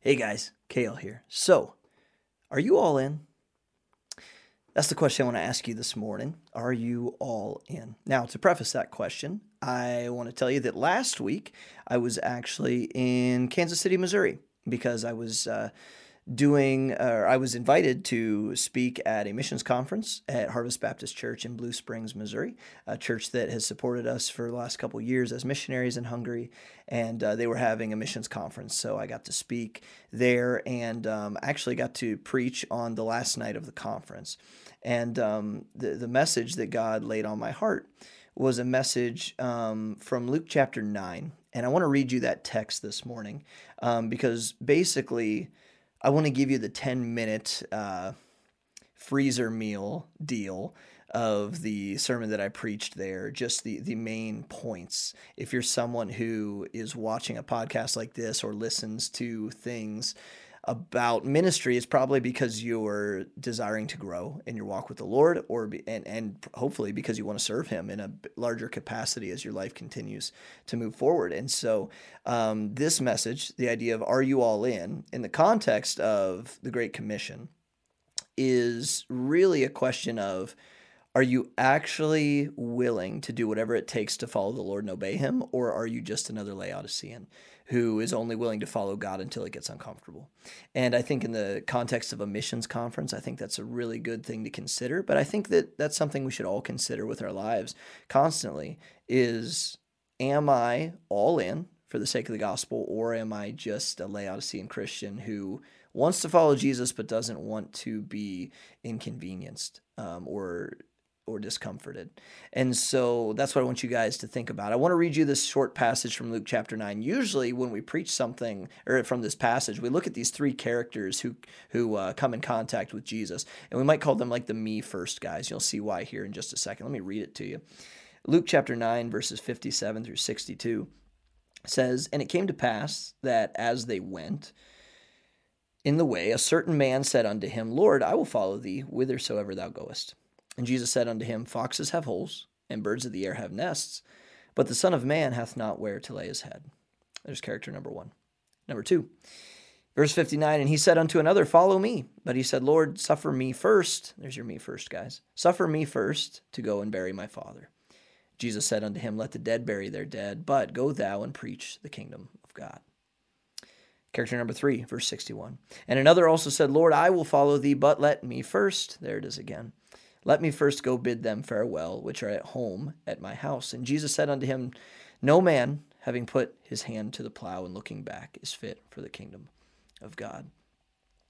Hey guys, Kale here. So, are you all in? That's the question I want to ask you this morning. Are you all in? Now, to preface that question, I want to tell you that last week I was actually in Kansas City, Missouri, because I was uh, doing, or I was invited to speak at a missions conference at Harvest Baptist Church in Blue Springs, Missouri, a church that has supported us for the last couple years as missionaries in Hungary. And uh, they were having a missions conference. So I got to speak there and um, actually got to preach on the last night of the conference. And um, the, the message that God laid on my heart was a message um, from Luke chapter 9. And I want to read you that text this morning um, because basically, I want to give you the 10 minute uh, freezer meal deal of the sermon that I preached there, just the, the main points. If you're someone who is watching a podcast like this or listens to things about ministry is probably because you're desiring to grow in your walk with the Lord, or be, and and hopefully because you want to serve Him in a larger capacity as your life continues to move forward. And so, um, this message, the idea of "Are you all in?" in the context of the Great Commission, is really a question of are you actually willing to do whatever it takes to follow the Lord and obey Him, or are you just another Laodicean who is only willing to follow God until it gets uncomfortable? And I think in the context of a missions conference, I think that's a really good thing to consider. But I think that that's something we should all consider with our lives constantly: is am I all in for the sake of the gospel, or am I just a Laodicean Christian who wants to follow Jesus but doesn't want to be inconvenienced um, or or discomforted. And so that's what I want you guys to think about. I want to read you this short passage from Luke chapter 9. Usually when we preach something or from this passage, we look at these three characters who who uh, come in contact with Jesus, and we might call them like the me first guys. You'll see why here in just a second. Let me read it to you. Luke chapter 9 verses 57 through 62 says, "And it came to pass that as they went, in the way, a certain man said unto him, Lord, I will follow thee whithersoever thou goest. And Jesus said unto him, Foxes have holes, and birds of the air have nests, but the Son of Man hath not where to lay his head. There's character number one. Number two, verse 59 And he said unto another, Follow me. But he said, Lord, suffer me first. There's your me first, guys. Suffer me first to go and bury my father. Jesus said unto him, Let the dead bury their dead, but go thou and preach the kingdom of God. Character number three, verse 61. And another also said, Lord, I will follow thee, but let me first. There it is again let me first go bid them farewell, which are at home at my house. And Jesus said unto him, No man, having put his hand to the plow and looking back, is fit for the kingdom of God.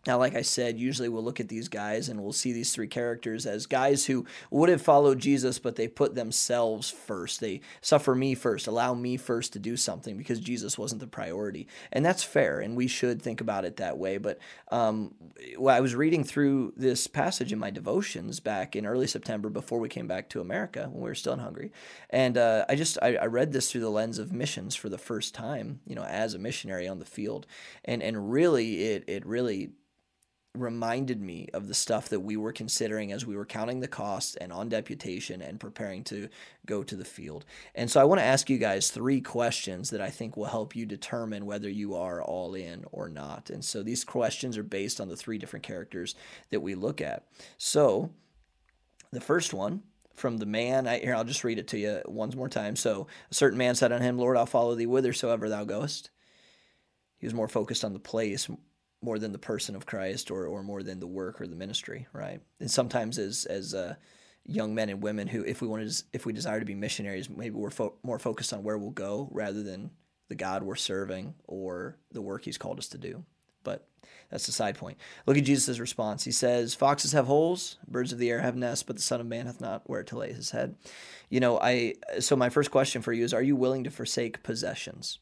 Now, like I said, usually we'll look at these guys and we'll see these three characters as guys who would have followed Jesus, but they put themselves first. They suffer me first, allow me first to do something because Jesus wasn't the priority. And that's fair, and we should think about it that way. But um, well, I was reading through this passage in my devotions back in early September before we came back to America when we were still in Hungary. And uh, I just, I, I read this through the lens of missions for the first time, you know, as a missionary on the field. And, and really, it, it really reminded me of the stuff that we were considering as we were counting the costs and on deputation and preparing to go to the field. And so I want to ask you guys three questions that I think will help you determine whether you are all in or not. And so these questions are based on the three different characters that we look at. So the first one from the man. I, here, I'll just read it to you once more time. So, a certain man said unto him, Lord, I'll follow thee whithersoever thou goest. He was more focused on the place more than the person of Christ or, or more than the work or the ministry, right? And sometimes as as uh, young men and women who, if we want to, if we desire to be missionaries, maybe we're fo- more focused on where we'll go rather than the God we're serving or the work He's called us to do. But that's the side point. Look at Jesus' response. He says, Foxes have holes, birds of the air have nests, but the Son of Man hath not where to lay his head. You know, I so my first question for you is are you willing to forsake possessions?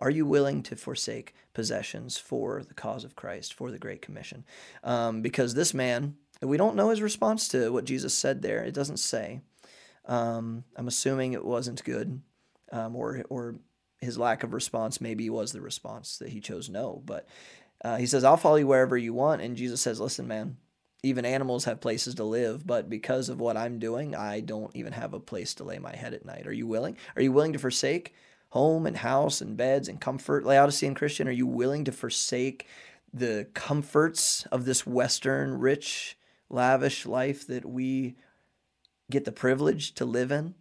Are you willing to forsake possessions for the cause of Christ, for the Great Commission? Um, because this man, we don't know his response to what Jesus said there. It doesn't say. Um, I'm assuming it wasn't good, um, or or his lack of response maybe was the response that he chose no. But uh, he says, "I'll follow you wherever you want." And Jesus says, "Listen, man, even animals have places to live, but because of what I'm doing, I don't even have a place to lay my head at night. Are you willing? Are you willing to forsake home and house and beds and comfort? Laodicean Christian, are you willing to forsake the comforts of this Western, rich, lavish life that we get the privilege to live in?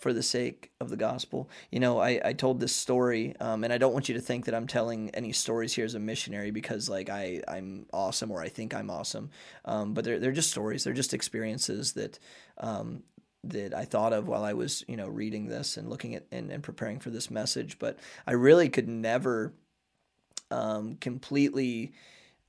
for the sake of the gospel. You know, I, I told this story, um, and I don't want you to think that I'm telling any stories here as a missionary because like I, I'm awesome or I think I'm awesome. Um, but they're, they're just stories. They're just experiences that, um, that I thought of while I was, you know, reading this and looking at and, and preparing for this message. But I really could never um, completely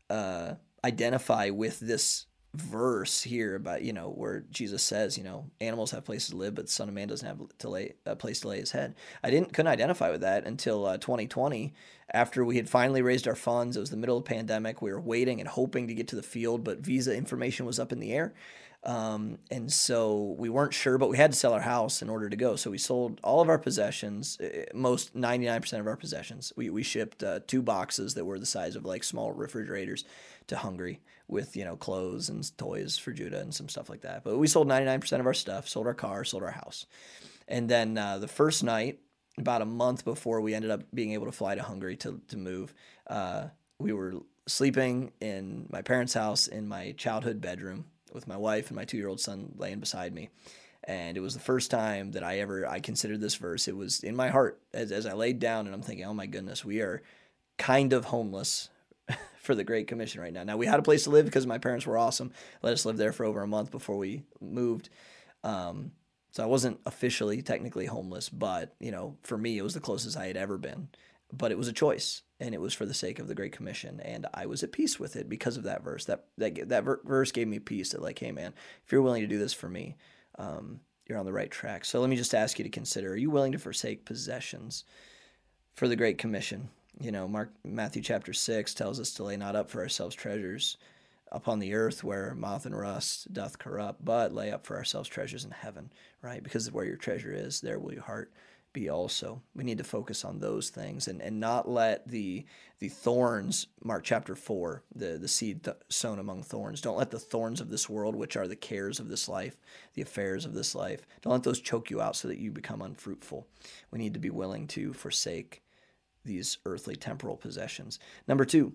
uh, identify with this verse here about you know where Jesus says you know animals have places to live but the Son of Man doesn't have to lay a place to lay his head. I didn't couldn't identify with that until uh, 2020 after we had finally raised our funds. It was the middle of the pandemic. We were waiting and hoping to get to the field, but visa information was up in the air. Um, and so we weren't sure, but we had to sell our house in order to go. So we sold all of our possessions, eh, most 99% of our possessions. We, we shipped uh, two boxes that were the size of like small refrigerators to Hungary with, you know, clothes and toys for Judah and some stuff like that. But we sold 99% of our stuff, sold our car, sold our house. And then uh, the first night, about a month before we ended up being able to fly to Hungary to, to move, uh, we were sleeping in my parents' house in my childhood bedroom with my wife and my two year old son laying beside me. And it was the first time that I ever I considered this verse. It was in my heart as, as I laid down and I'm thinking, oh my goodness, we are kind of homeless for the Great Commission right now. Now we had a place to live because my parents were awesome. Let us live there for over a month before we moved. Um, so I wasn't officially technically homeless, but you know, for me it was the closest I had ever been. But it was a choice and it was for the sake of the Great Commission, and I was at peace with it because of that verse. That that that verse gave me peace. That like, hey man, if you're willing to do this for me, um, you're on the right track. So let me just ask you to consider: Are you willing to forsake possessions for the Great Commission? You know, Mark Matthew chapter six tells us to lay not up for ourselves treasures upon the earth where moth and rust doth corrupt, but lay up for ourselves treasures in heaven, right? Because where your treasure is, there will your heart be also. We need to focus on those things and, and not let the the thorns, Mark chapter 4, the, the seed th- sown among thorns, don't let the thorns of this world, which are the cares of this life, the affairs of this life, don't let those choke you out so that you become unfruitful. We need to be willing to forsake these earthly temporal possessions. Number two,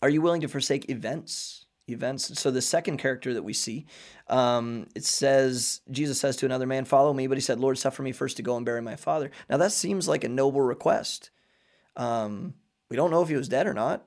are you willing to forsake events? Events. So the second character that we see, um, it says Jesus says to another man, "Follow me," but he said, "Lord, suffer me first to go and bury my father." Now that seems like a noble request. Um, we don't know if he was dead or not.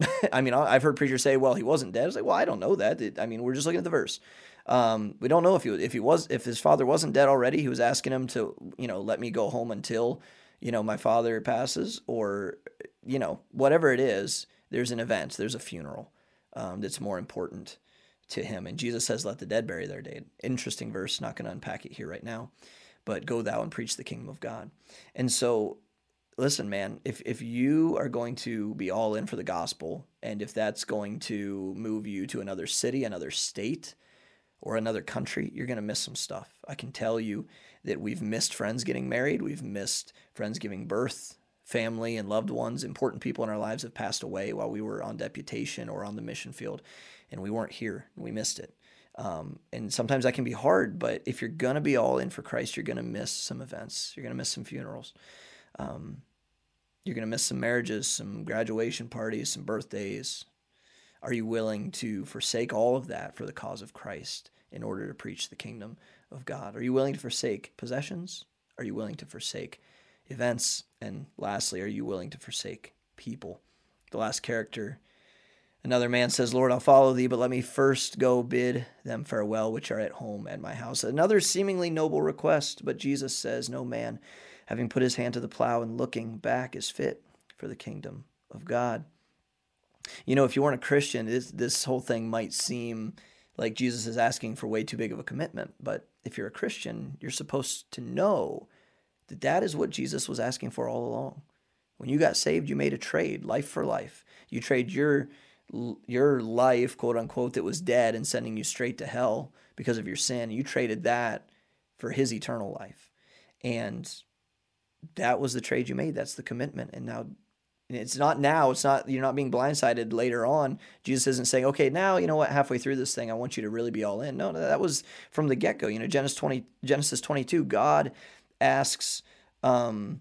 I mean, I've heard preachers say, "Well, he wasn't dead." I was like, "Well, I don't know that." I mean, we're just looking at the verse. Um, we don't know if he if he was if his father wasn't dead already. He was asking him to you know let me go home until you know my father passes, or you know whatever it is. There's an event. There's a funeral um, that's more important to him. And Jesus says, Let the dead bury their dead. Interesting verse, not going to unpack it here right now, but go thou and preach the kingdom of God. And so, listen, man, if, if you are going to be all in for the gospel, and if that's going to move you to another city, another state, or another country, you're going to miss some stuff. I can tell you that we've missed friends getting married, we've missed friends giving birth, family and loved ones, important people in our lives have passed away while we were on deputation or on the mission field, and we weren't here. We missed it. Um, and sometimes that can be hard, but if you're going to be all in for Christ, you're going to miss some events. You're going to miss some funerals. Um, you're going to miss some marriages, some graduation parties, some birthdays. Are you willing to forsake all of that for the cause of Christ in order to preach the kingdom of God? Are you willing to forsake possessions? Are you willing to forsake events? And lastly, are you willing to forsake people? The last character. Another man says, Lord, I'll follow thee, but let me first go bid them farewell, which are at home at my house. Another seemingly noble request, but Jesus says, No man, having put his hand to the plow and looking back, is fit for the kingdom of God. You know, if you weren't a Christian, this, this whole thing might seem like Jesus is asking for way too big of a commitment. But if you're a Christian, you're supposed to know that that is what Jesus was asking for all along. When you got saved, you made a trade, life for life. You trade your your life, quote unquote, that was dead and sending you straight to hell because of your sin. You traded that for his eternal life. And that was the trade you made. That's the commitment. And now it's not now, it's not you're not being blindsided later on. Jesus isn't saying, "Okay, now, you know what, halfway through this thing, I want you to really be all in." No, no that was from the get-go. You know, Genesis 20 Genesis 22, God asks um,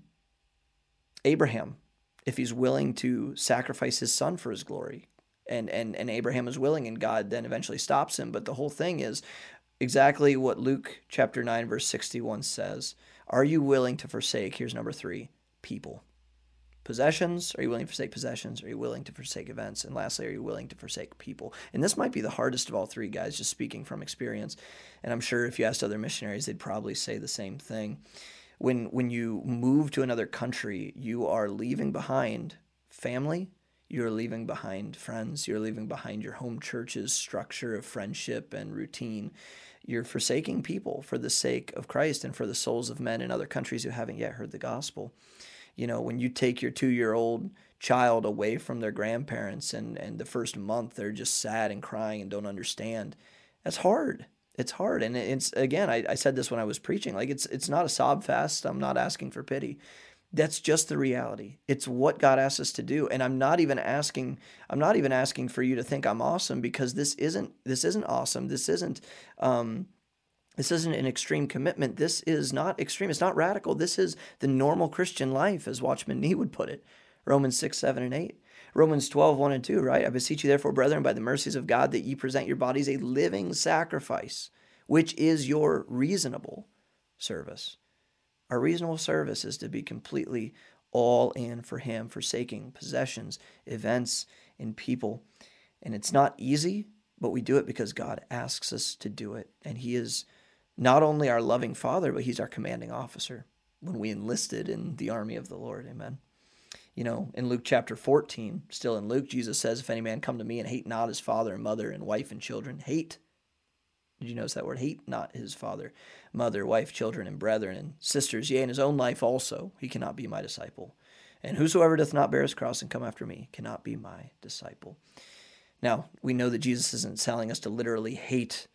Abraham if he's willing to sacrifice his son for his glory. And, and, and Abraham is willing, and God then eventually stops him. But the whole thing is exactly what Luke chapter 9, verse 61 says. Are you willing to forsake? Here's number three people. Possessions, are you willing to forsake possessions? Are you willing to forsake events? And lastly, are you willing to forsake people? And this might be the hardest of all three, guys, just speaking from experience. And I'm sure if you asked other missionaries, they'd probably say the same thing. When, when you move to another country, you are leaving behind family, you're leaving behind friends, you're leaving behind your home church's structure of friendship and routine. You're forsaking people for the sake of Christ and for the souls of men in other countries who haven't yet heard the gospel you know, when you take your two year old child away from their grandparents and, and the first month they're just sad and crying and don't understand, that's hard. It's hard. And it's, again, I, I said this when I was preaching, like it's, it's not a sob fest. I'm not asking for pity. That's just the reality. It's what God asks us to do. And I'm not even asking, I'm not even asking for you to think I'm awesome because this isn't, this isn't awesome. This isn't, um, this isn't an extreme commitment. This is not extreme. It's not radical. This is the normal Christian life, as Watchman Nee would put it. Romans 6, 7, and 8. Romans 12, 1 and 2, right? I beseech you, therefore, brethren, by the mercies of God, that ye present your bodies a living sacrifice, which is your reasonable service. Our reasonable service is to be completely all in for Him, forsaking possessions, events, and people. And it's not easy, but we do it because God asks us to do it. And He is not only our loving Father, but He's our commanding officer when we enlisted in the army of the Lord. Amen. You know, in Luke chapter 14, still in Luke, Jesus says, If any man come to me and hate not his father and mother and wife and children, hate. Did you notice that word? Hate not his father, mother, wife, children, and brethren and sisters, yea, and his own life also, he cannot be my disciple. And whosoever doth not bear his cross and come after me cannot be my disciple. Now, we know that Jesus isn't telling us to literally hate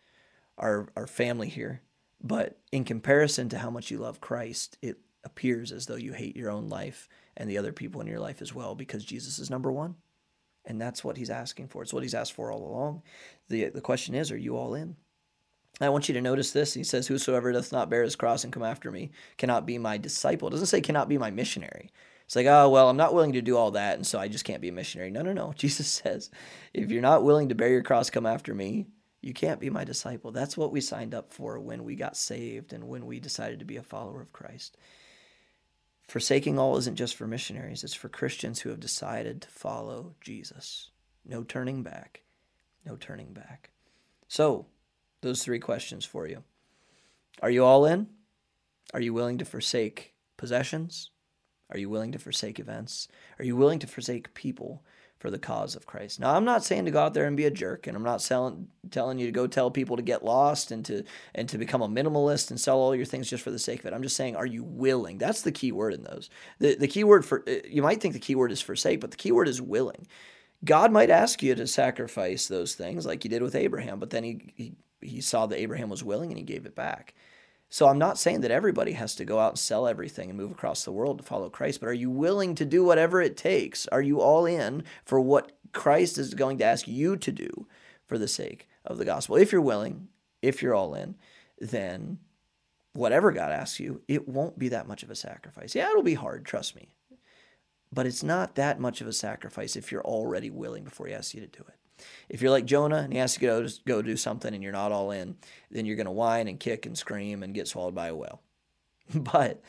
our, our family here. But in comparison to how much you love Christ, it appears as though you hate your own life and the other people in your life as well because Jesus is number one. And that's what he's asking for. It's what he's asked for all along. The, the question is, are you all in? I want you to notice this. He says, Whosoever doth not bear his cross and come after me cannot be my disciple. It doesn't say cannot be my missionary. It's like, oh, well, I'm not willing to do all that, and so I just can't be a missionary. No, no, no. Jesus says, if you're not willing to bear your cross, come after me, you can't be my disciple. That's what we signed up for when we got saved and when we decided to be a follower of Christ. Forsaking all isn't just for missionaries, it's for Christians who have decided to follow Jesus. No turning back. No turning back. So, those three questions for you. Are you all in? Are you willing to forsake possessions? Are you willing to forsake events? Are you willing to forsake people? For the cause of Christ. Now, I'm not saying to go out there and be a jerk, and I'm not selling, telling you to go tell people to get lost and to and to become a minimalist and sell all your things just for the sake of it. I'm just saying, are you willing? That's the key word in those. The the key word for uh, you might think the key word is forsake, but the key word is willing. God might ask you to sacrifice those things like you did with Abraham, but then he he, he saw that Abraham was willing and he gave it back. So I'm not saying that everybody has to go out and sell everything and move across the world to follow Christ, but are you willing to do whatever it takes? Are you all in for what Christ is going to ask you to do for the sake of the gospel? If you're willing, if you're all in, then whatever God asks you, it won't be that much of a sacrifice. Yeah, it'll be hard, trust me. But it's not that much of a sacrifice if you're already willing before he asks you to do it. If you're like Jonah and he has to go go do something and you're not all in, then you're going to whine and kick and scream and get swallowed by a whale. but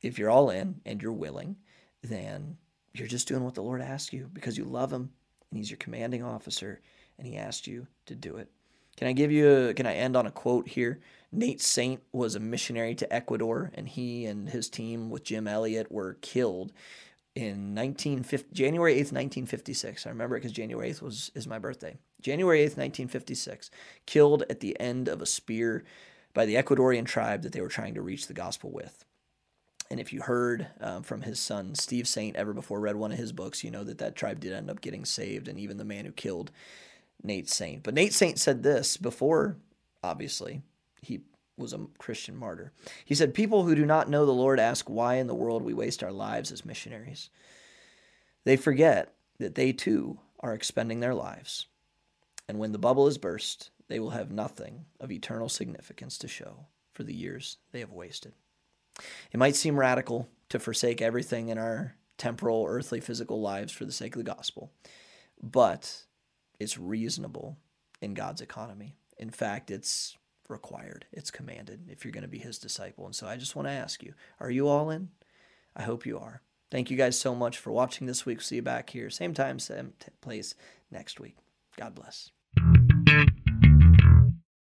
if you're all in and you're willing, then you're just doing what the Lord asks you because you love him and he's your commanding officer and he asked you to do it. Can I give you a, can I end on a quote here? Nate Saint was a missionary to Ecuador and he and his team with Jim Elliot were killed in 1950, January 8th, 1956. I remember it because January 8th was is my birthday. January 8th, 1956, killed at the end of a spear by the Ecuadorian tribe that they were trying to reach the gospel with. And if you heard um, from his son Steve Saint ever before read one of his books, you know that that tribe did end up getting saved, and even the man who killed Nate Saint. But Nate Saint said this before, obviously, he was a Christian martyr. He said, People who do not know the Lord ask why in the world we waste our lives as missionaries. They forget that they too are expending their lives. And when the bubble is burst, they will have nothing of eternal significance to show for the years they have wasted. It might seem radical to forsake everything in our temporal, earthly, physical lives for the sake of the gospel. But it's reasonable in God's economy. In fact, it's required, it's commanded if you're going to be his disciple. And so I just want to ask you are you all in? I hope you are. Thank you guys so much for watching this week. See you back here, same time, same place next week. God bless.